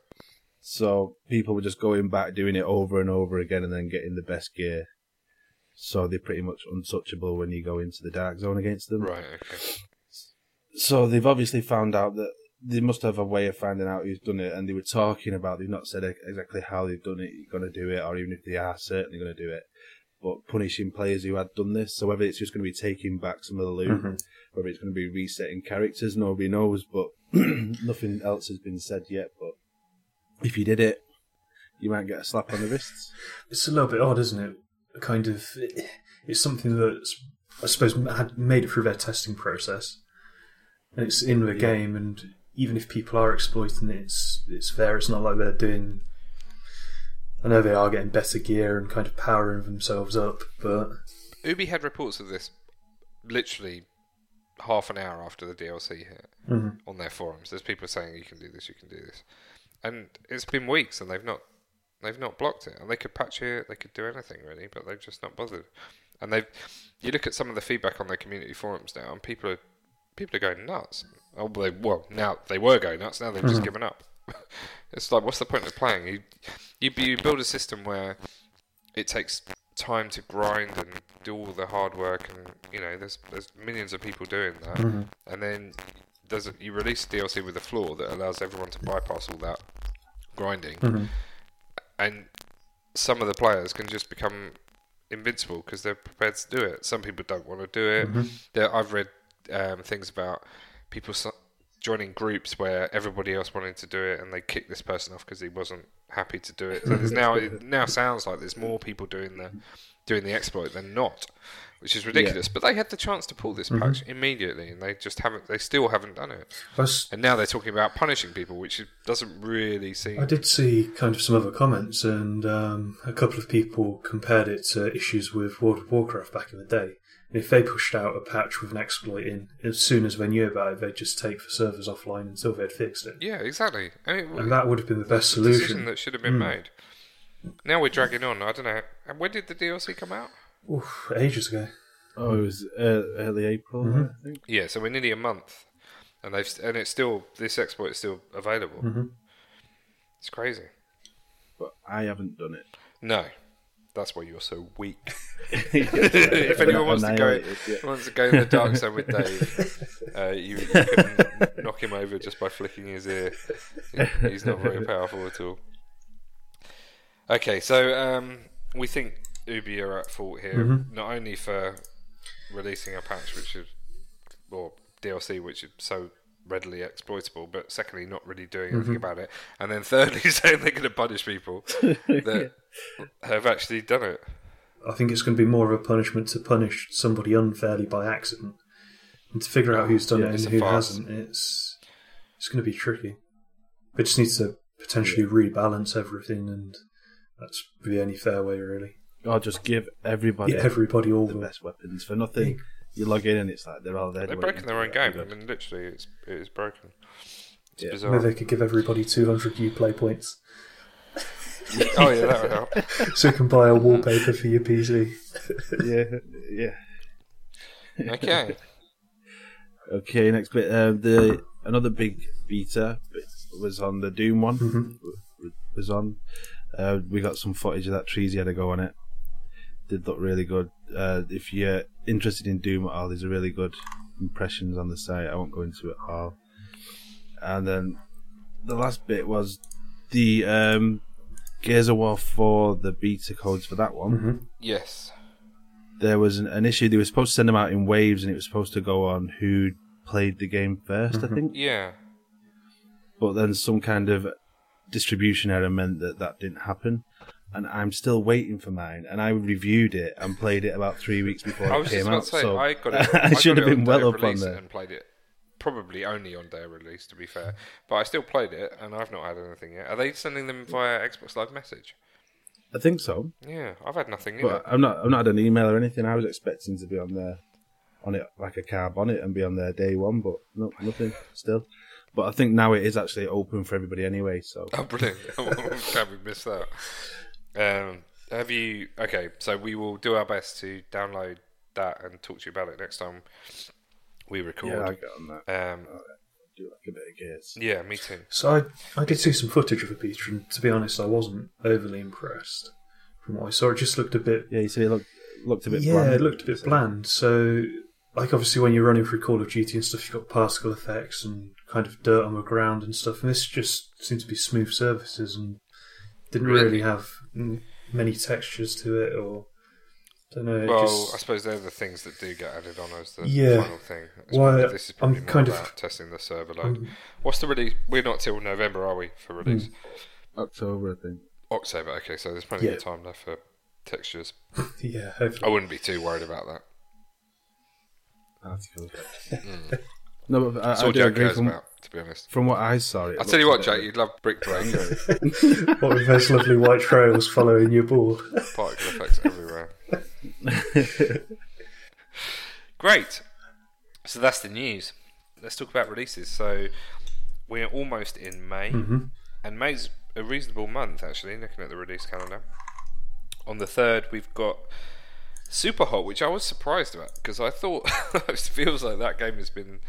So people were just going back, doing it over and over again, and then getting the best gear. So they're pretty much untouchable when you go into the dark zone against them. Right. Okay. So they've obviously found out that they must have a way of finding out who's done it, and they were talking about. They've not said exactly how they've done it, you're going to do it, or even if they are certainly going to do it. But punishing players who had done this. So whether it's just going to be taking back some of the loot, Mhm. whether it's going to be resetting characters, nobody knows. But nothing else has been said yet. But if you did it, you might get a slap on the wrists. It's a little bit odd, isn't it? Kind of, it's something that's I suppose, had made it through their testing process, and it's in the game. And even if people are exploiting it, it's it's there. It's not like they're doing. I know they are getting better gear and kind of powering themselves up, but Ubi had reports of this literally half an hour after the DLC hit Mhm. on their forums. There's people saying you can do this, you can do this, and it's been weeks and they've not they've not blocked it. And they could patch it, they could do anything really, but they've just not bothered. And they've you look at some of the feedback on their community forums now, and people are people are going nuts. Oh, they well now they were going nuts. Now they've just mm-hmm. given up. it's like what's the point of playing? You you, you build a system where it takes time to grind and do all the hard work and you know there's there's millions of people doing that mm-hmm. and then does it, you release DLC with a flaw that allows everyone to bypass all that grinding. And some of the players can just become invincible because they're prepared to do it. Some people don't want to do it. There, I've read um, things about people joining groups where everybody else wanted to do it and they kicked this person off because he wasn't happy to do it. So there's now it now sounds like there's more people doing the doing the exploit than not, which is ridiculous. But they had the chance to pull this patch immediately and they just haven't. They still haven't done it. And now they're talking about punishing people, which doesn't really seem. I did see kind of some other comments, and um, a couple of people compared it to issues with World of Warcraft back in the day. And if they pushed out a patch with an exploit in, as soon as they knew about it, they'd just take the servers offline until they'd fixed it. Yeah, exactly. I mean, And that would have been the best it's a decision solution. that should have been made. Now we're dragging on. I don't know. And when did the DLC come out? Oof, ages ago. Oh, it was uh, early April, I think. Yeah, so we're nearly a month, and they've and it's still this exploit is still available. It's crazy. But I haven't done it. No, that's why you're so weak. if anyone wants to go, yeah. wants to go in the dark zone with Dave, uh, you, you can knock him over just by flicking his ear. He's not very powerful at all. Okay, so um, we think Ubi are at fault here, not only for releasing a patch which is or DLC which is so readily exploitable, but secondly not really doing anything mm-hmm. about it, and then thirdly saying they're going to punish people that have actually done it. I think it's going to be more of a punishment to punish somebody unfairly by accident, and to figure out who's done Yeah, it it's and a who farce. hasn't. It's it's going to be tricky. It just needs to potentially rebalance everything, and that's the only fair way, really. I'll just give everybody Yeah, everybody all the the best weapons for nothing. You log in and it's like they're all there. They've waiting broken their own it. game. I mean, literally, it's it is broken. It's Yeah. bizarre. Maybe they could give everybody 200 Uplay points oh yeah, that would help. so you can buy a wallpaper for your PC. yeah, yeah. Okay. Okay, next bit. Uh, the another big beta was on the Doom one. Mhm. Was on. Uh, we got some footage of that trees he had to go on it. Did look really good. Uh, if you're interested in Doom at all, there's a really good impressions on the site. I won't go into it all. And then the last bit was the um, Gears of War 4, the beta codes for that one Mhm. Yes. there was an, an issue. They were supposed to send them out in waves, and it was supposed to go on who played the game 1st I think. Yeah. But then some kind of distribution error meant that that didn't happen. And I'm still waiting for mine. And I reviewed it and played it about three weeks before I it came out. to say so I got it. I should have been well up on there. and played it. Probably only on day of release, to be fair. But I still played it, and I've not had anything yet. Are they sending them via Xbox Live Message? I think so. Yeah, I've had nothing. But I've not, I've not had an email or anything. I was expecting to be on there, on it like a car bonnet and be on there day one, but no, nothing still. But I think now it is actually open for everybody anyway. So Oh, brilliant! I'm glad we missed that. Um, have you? Okay, so we will do our best to download that and talk to you about it next time we record. yeah, I record. get on that. Um, Do like a bit of gears. yeah, me too. So I, I did see some footage of the beta, and to be honest, I wasn't overly impressed from what I saw. It just looked a bit Yeah, you see, it looked looked a bit. yeah, bland. it looked a bit bland. So, like, obviously, when you're running through Call of Duty and stuff, you've got particle effects and kind of dirt on the ground and stuff. And this just seemed to be smooth surfaces and didn't Really? really, have mm, many textures to it, or don't know. Well, just, I suppose they're the things that do get added on as the Yeah. final thing. It's Well, this is probably I'm more kind of- about testing the server load. um, What's the release? We're not till November, are we, for release? October, I think. October. Okay, so there's plenty Yeah. of time left for textures. yeah, hopefully. I wouldn't be too worried about that. articles. No, but I, I That's all do Jack agree cares from, about, to be honest. from what I saw. It I'll tell you what, looks a Jack, you'd love Brick Break. What with those lovely white trails following your ball? Particle effects everywhere. Great. So that's the news. Let's talk about releases. So we're almost in May, mm-hmm. and May's a reasonable month actually. Looking at the release calendar, on the third we've got Super Hot, which I was surprised about because I thought it feels like that game has been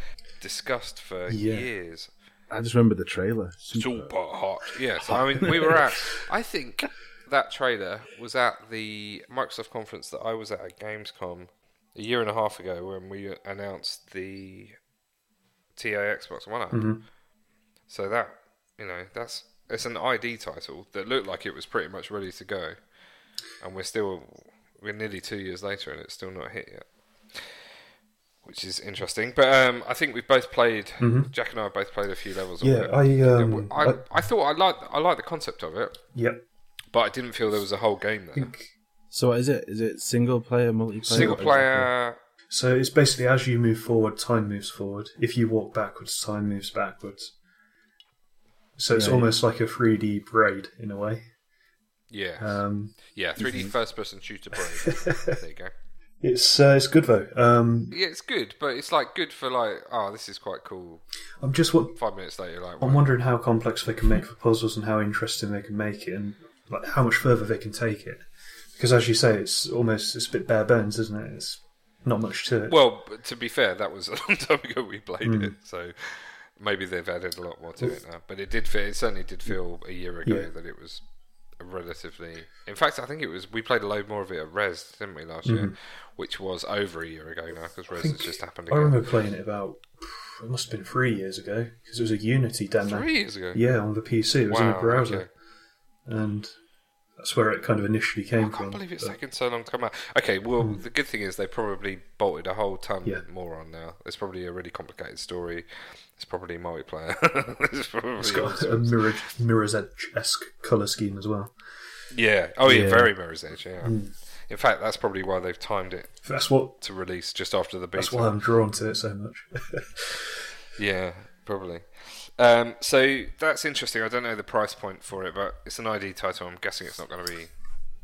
discussed for Yeah. years. I just remember the trailer. Super hot. Yes, I mean we were at. I think that trailer was at the Microsoft conference that I was at at Gamescom a year and a half ago when we announced the TA Xbox One app. Mm-hmm. So that you know that's it's an ID title that looked like it was pretty much ready to go, and we're still we're nearly two years later and it's still not hit yet. Which is interesting, but um, I think we've both played. Jack and I have both played a few levels. of Yeah, it. I, um, I, I- I thought I liked I liked the concept of it, Yep. but I didn't feel there was a whole game there. So what is it? Is it single player, multiplayer? Single What is it? player, So it's basically as you move forward, time moves forward. If you walk backwards, time moves backwards. So it's Yeah. almost like a 3D braid in a way. yeah, Um, yeah, 3D first person shooter Braid. there you go. It's uh, it's good though. Um, Yeah, it's good, but it's like good for like, oh, this is quite cool. I'm just what Five minutes later, like, I'm wondering how complex they can make the puzzles and how interesting they can make it, and like how much further they can take it. Because as you say, it's almost it's a bit bare bones, isn't it? It's not much to it. well, to be fair, that was a long time ago we played Hmm. it, so maybe they've added a lot more to it now. But it did feel, it certainly did feel a year ago Yeah. that it was relatively. In fact, I think it was we played a load more of it at Rezzed, didn't we last year? Which was over a year ago now because Rezzed has Mm-hmm. just happened Again. I remember playing it about it must have been three years ago because it was a Unity demo. Three years ago. Yeah, on the PC. It was in a browser, okay. and that's where it kind of initially came from. I can't from. believe it's taken so long to come out. Okay, well, the good thing is they probably bolted a whole ton. Yeah. more on now. It's probably a really complicated story. It's probably multiplayer. it's probably It's got a mirror, mirror's edge esque color scheme as well. Yeah. Oh, yeah, Yeah. very Mirror's Edge, yeah. Hmm. In fact, that's probably why they've timed it That's what. to release just after the beta. That's why I'm drawn to it so much. Yeah, probably. Um, so that's interesting. I don't know the price point for it, but it's an ID title. I'm guessing it's not going to be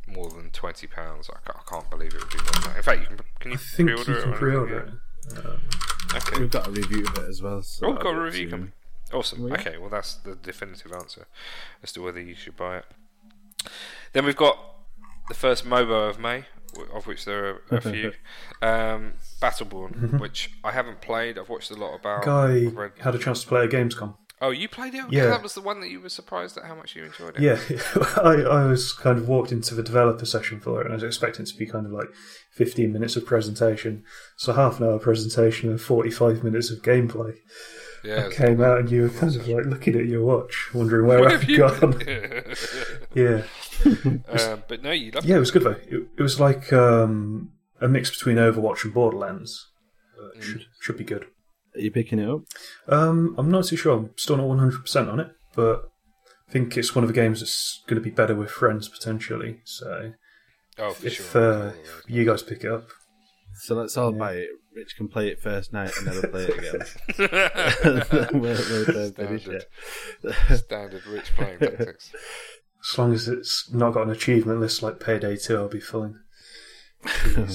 more than twenty pounds. I can't, I can't believe it would be more than that. In fact, you can can you I think pre-order it? can or pre-order it. Okay. We've got a review of it as well. So Oh, we've got a review soon. coming. Awesome. Okay, well that's the definitive answer as to whether you should buy it. Then we've got the first MOBA of May, of which there are a few. um, Battleborn, which I haven't played. I've watched a lot about. guy had a chance to play at Gamescom. Oh, you played it? Yeah. that was the one that you were surprised at how much you enjoyed it. Yeah, I, I was kind of walked into the developer session for it, and I was expecting it to be kind of like 15 minutes of presentation. So half an hour presentation and 45 minutes of gameplay. yeah. it's- Came out, and you were kind of like looking at your watch, wondering where I've you? gone. yeah, um, but no, you loved yeah, it was good though. It, it was like um, a mix between Overwatch and Borderlands. Uh, it should should be good. Are you picking it up? Um, I'm not too sure. I'm still not 100% on it, but I think it's one of the games that's going to be better with friends potentially. So Oh, for if sure. uh, you guys pick it up, So let's all buy it. Rich can play it first night and never play it again. we'll, we'll uh, Standard. it. Standard rich playing tactics. as long as it's not got an achievement list like Payday 2, I'll be fine. Oh.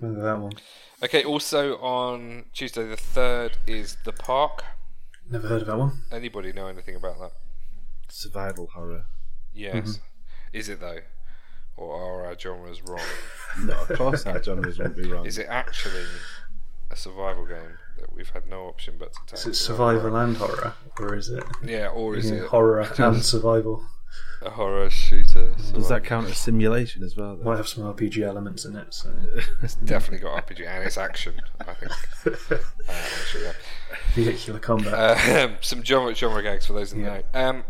Remember that one? Okay, also on Tuesday the 3rd is The Park. Never heard of that one. Anybody know anything about that? Survival horror. Yes. Mm-hmm. Is it though? Or are our genres wrong? No, of course our genres won't be wrong. Is it actually a survival game that we've had no option but to take? Is it survival and horror, or is it Yeah, or is it horror and survival? A horror shooter? Does survival? that count as simulation as well? Though? Might have some RPG elements in it. So It's definitely got RPG and it's action. I think. Uh, actually, yeah. vehicular combat. Uh, some genre, genre gags for those in Yeah. the know. Um,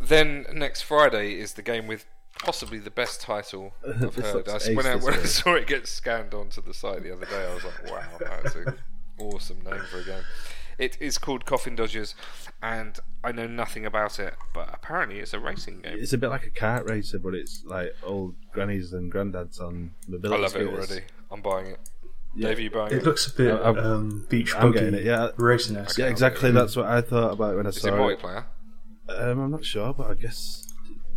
then next Friday is the game with possibly the best title I've heard. I, when I, when I saw it get scanned onto the site the other day, I was like, wow, that's an awesome name for a game. It is called Coffin Dodgers, and I know nothing about it, but apparently it's a racing game. It's a bit like a kart racer, but it's like old grannies and granddads on the. I mobility love it already. I'm buying it. Yeah. Dave, you buying It it? looks a bit I- I'm- um, beach I'm buggy getting it, yeah. racing esque. Yeah, exactly. That's what I thought about when I Is it saw it. multiplayer? Um, I'm not sure, but I guess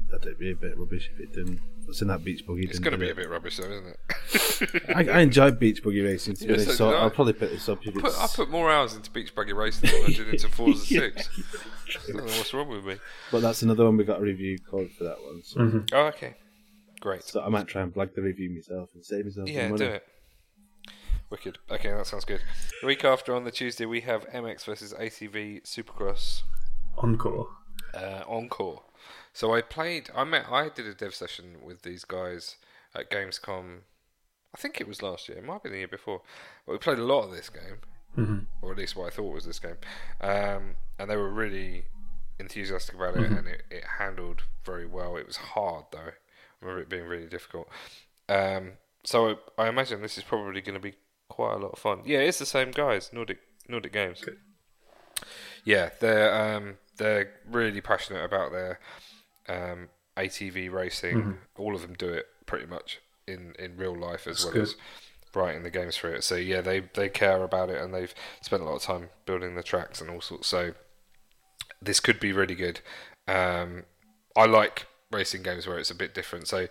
that'd be a bit rubbish if it didn't. It's in that beach buggy. It's going to be it. a bit rubbish, though, isn't it? I, I enjoy beach buggy racing. To be Yeah, honest, so so I. I'll probably pick this up if put. I put more hours into beach buggy racing than I did into Forza Six. I don't know what's wrong with me. But that's another one we got a review code for that one. So, Mhm. Oh, okay, great. so I might try and plug the review myself and save myself Yeah, some money. do it. Wicked. Okay, that sounds good. The week after, on the Tuesday, we have MX versus ATV Supercross Encore. uh, Encore. So I played. I met. I did a dev session with these guys at Gamescom. I think it was last year. It might have been the year before. But we played a lot of this game, hmm or at least what I thought was this game. Um, and they were really enthusiastic about it, and it, it handled very well. It was hard though. I remember it being really difficult. Um, so I imagine this is probably going to be quite a lot of fun. Yeah, it's the same guys, Nordic Nordic Games. Good. Yeah, they're um, they're really passionate about their um, ATV racing. All of them do it pretty much in, in real life as That's well good. as writing the games for it. So yeah, they they care about it and they've spent a lot of time building the tracks and all sorts. So this could be really good. Um, I like racing games where it's a bit different. So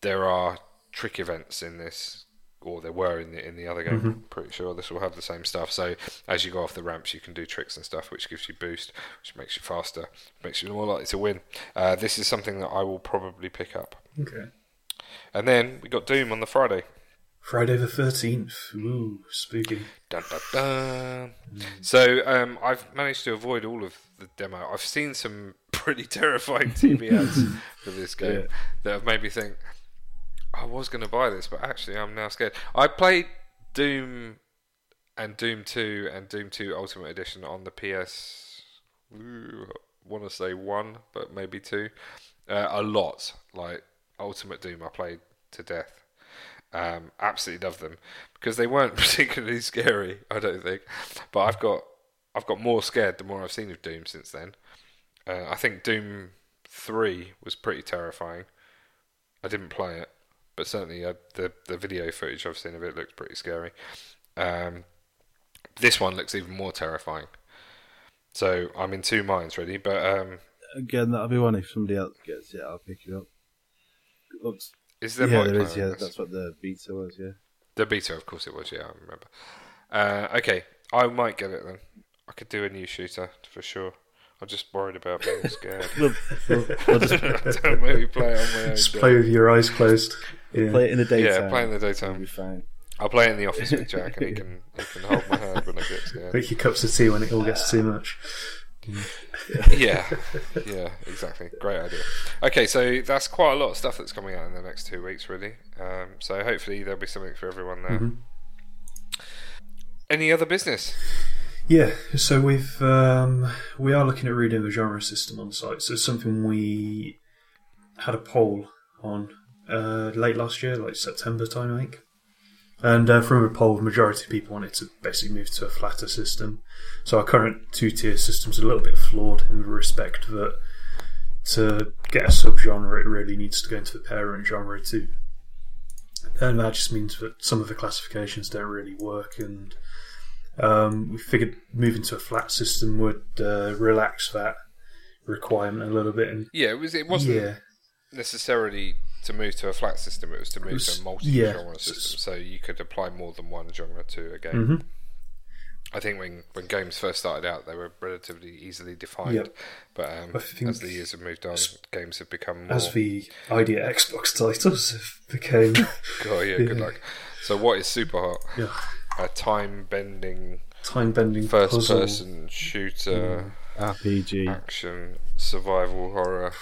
there are trick events in this, or there were in the in the other game. Pretty sure this will have the same stuff. So as you go off the ramps, you can do tricks and stuff, which gives you boost, which makes you faster, makes you more likely to win. Uh, this is something that I will probably pick up. Okay. And then we got Doom on the Friday. Friday the 13th. Ooh, spooky. Dun, dun, dun. So um, I've managed to avoid all of the demo. I've seen some pretty terrifying TV ads for this game Yeah. that have made me think I was going to buy this, but actually I'm now scared. I played Doom and Doom 2 and Doom 2 Ultimate Edition on the PS. Want to say one, but maybe two. Uh, a lot, like Ultimate Doom, I played to death. Um, absolutely love them because they weren't particularly scary. I don't think, but I've got I've got more scared the more I've seen of Doom since then. Uh, I think Doom Three was pretty terrifying. I didn't play it, but certainly uh, the the video footage I've seen of it looks pretty scary. Um, this one looks even more terrifying. So I'm in two minds really, but um, Again, that'll be one if somebody else gets it. I'll pick it up. Looks. is there yeah, there is. Yeah, that's what the beta was. Yeah. The beta, of course it was. Yeah, I remember. Uh, okay, I might get it then. I could do a new shooter for sure. I'm just worried about being scared. We'll, we'll, we'll just Don't maybe play it on my own. Just game. play with your eyes closed. Yeah. play it in the daytime. Yeah, play in the It'll daytime. be fine. I'll play it in the office with Jack, and he can he can hold my hand when I get scared. Make your cups of tea when it all gets too much. Yeah, yeah, exactly. Great idea. Okay, so that's quite a lot of stuff that's coming out in the next two weeks, really. Um, so hopefully there'll be something for everyone there. Mhm. Any other business? Yeah, so we've um, we are looking at redoing the genre system on site. So it's something we had a poll on uh, late last year, like September time, I think. And uh, from a poll, the majority of people wanted to basically move to a flatter system. So our current two-tier system's a little bit flawed in the respect that to get a subgenre, it really needs to go into the parent genre too. And that just means that some of the classifications don't really work and um, we figured moving to a flat system would uh, relax that requirement a little bit. And Yeah, it was. It wasn't yeah, necessarily to move to a flat system. It was to move was- to a multi-genre yeah. system, so you could apply more than one genre to a game. Mhm. I think when when games first started out, they were relatively easily defined, Yep. but um, as the years have moved on, games have become more. as the ID@Xbox titles have became Oh yeah, good luck. So what is super hot? yeah, A time bending time bending first puzzle. person shooter RPG. action survival horror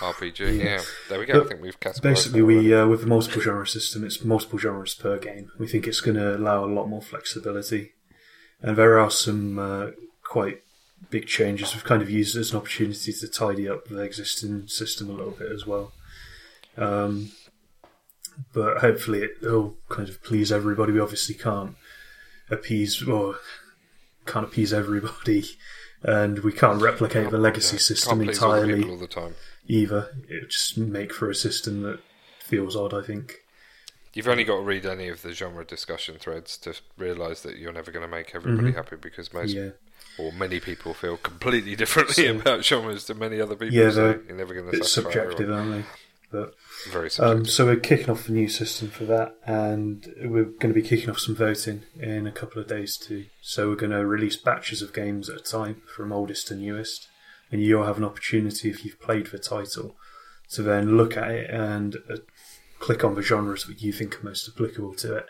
RPG. Yeah, there we go. I think we've categorized Basically, we uh, with the multiple genre system, it's multiple genres per game. We think it's going to allow a lot more flexibility, and there are some uh, quite big changes. We've kind of used it as an opportunity to tidy up the existing system a little bit as well. Um, but hopefully, it'll kind of please everybody. We obviously can't appease or can't appease everybody, and we can't replicate the legacy Yeah, system please all entirely all the time. either. It just make for a system that feels odd, I think. You've only got to read any of the genre discussion threads to realise that you're never going to make everybody Mhm. happy because most Yeah, or many people feel completely differently So- about genres to many other people. Yeah, so you're never going to satisfy subjective, aren't they? But Very. Um, so we're kicking off the new system for that, and we're going to be kicking off some voting in a couple of days too. So we're going to release batches of games at a time, from oldest to newest, and you'll have an opportunity if you've played the title to then look at it and uh, click on the genres that you think are most applicable to it,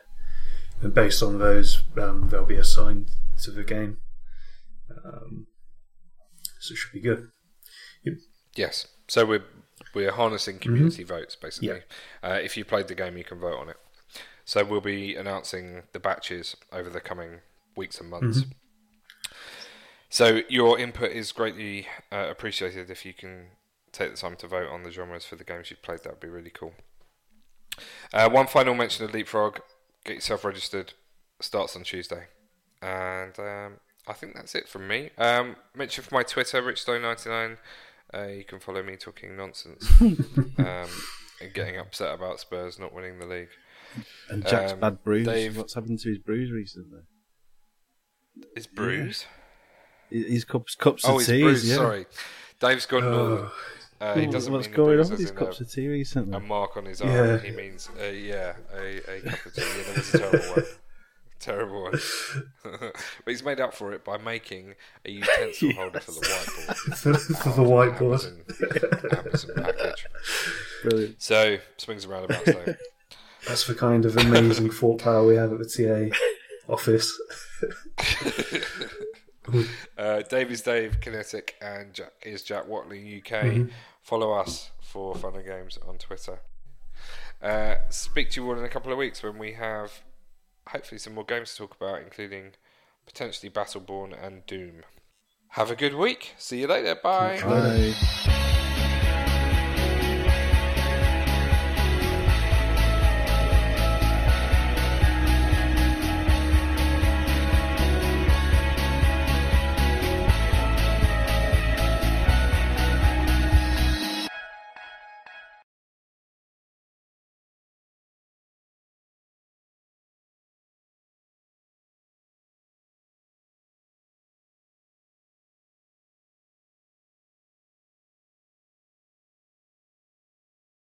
and based on those, um, they'll be assigned to the game. Um, so it should be good. Yes. So we're we're harnessing community votes basically. Mm-hmm. Yeah. Uh, if you played the game, you can vote on it. So we'll be announcing the batches over the coming weeks and months. Mm-hmm. So your input is greatly uh, appreciated. If you can take the time to vote on the genres for the games you've played, that would be really cool. Uh, one final mention of Leapfrog: get yourself registered. Starts on Tuesday, and um, I think that's it from me. Um, mention for my Twitter, richstone99. Uh, you can follow me talking nonsense um, and getting upset about Spurs not winning the league. And Jack's Um, bad bruise. Dave- What's happened to his bruise recently? His bruise? His cups, cups Oh, of he's tea. bruised. yeah. Sorry, Dave's gone northern. Oh, Uh, he doesn't What's mean the going bruise on with as his in cups a, of tea recently? a mark on his arm. Yeah. He means uh, yeah, a, a cup of tea. Yeah, that was a terrible one. Terrible one. but he's made up for it by making a utensil holder for the whiteboard. for, for the whiteboard. Amazon, Amazon package. Brilliant. So swings around about though. That's the kind of amazing thought power we have at the TA office. Uh, Dave is Dave Kinetic and Jack is Jack Watley UK. Mm-hmm. Follow us for fun and games on Twitter. Uh, speak to you all in a couple of weeks when we have hopefully some more games to talk about, including potentially Battleborn and Doom. Have a good week. See you later. Bye. Bye.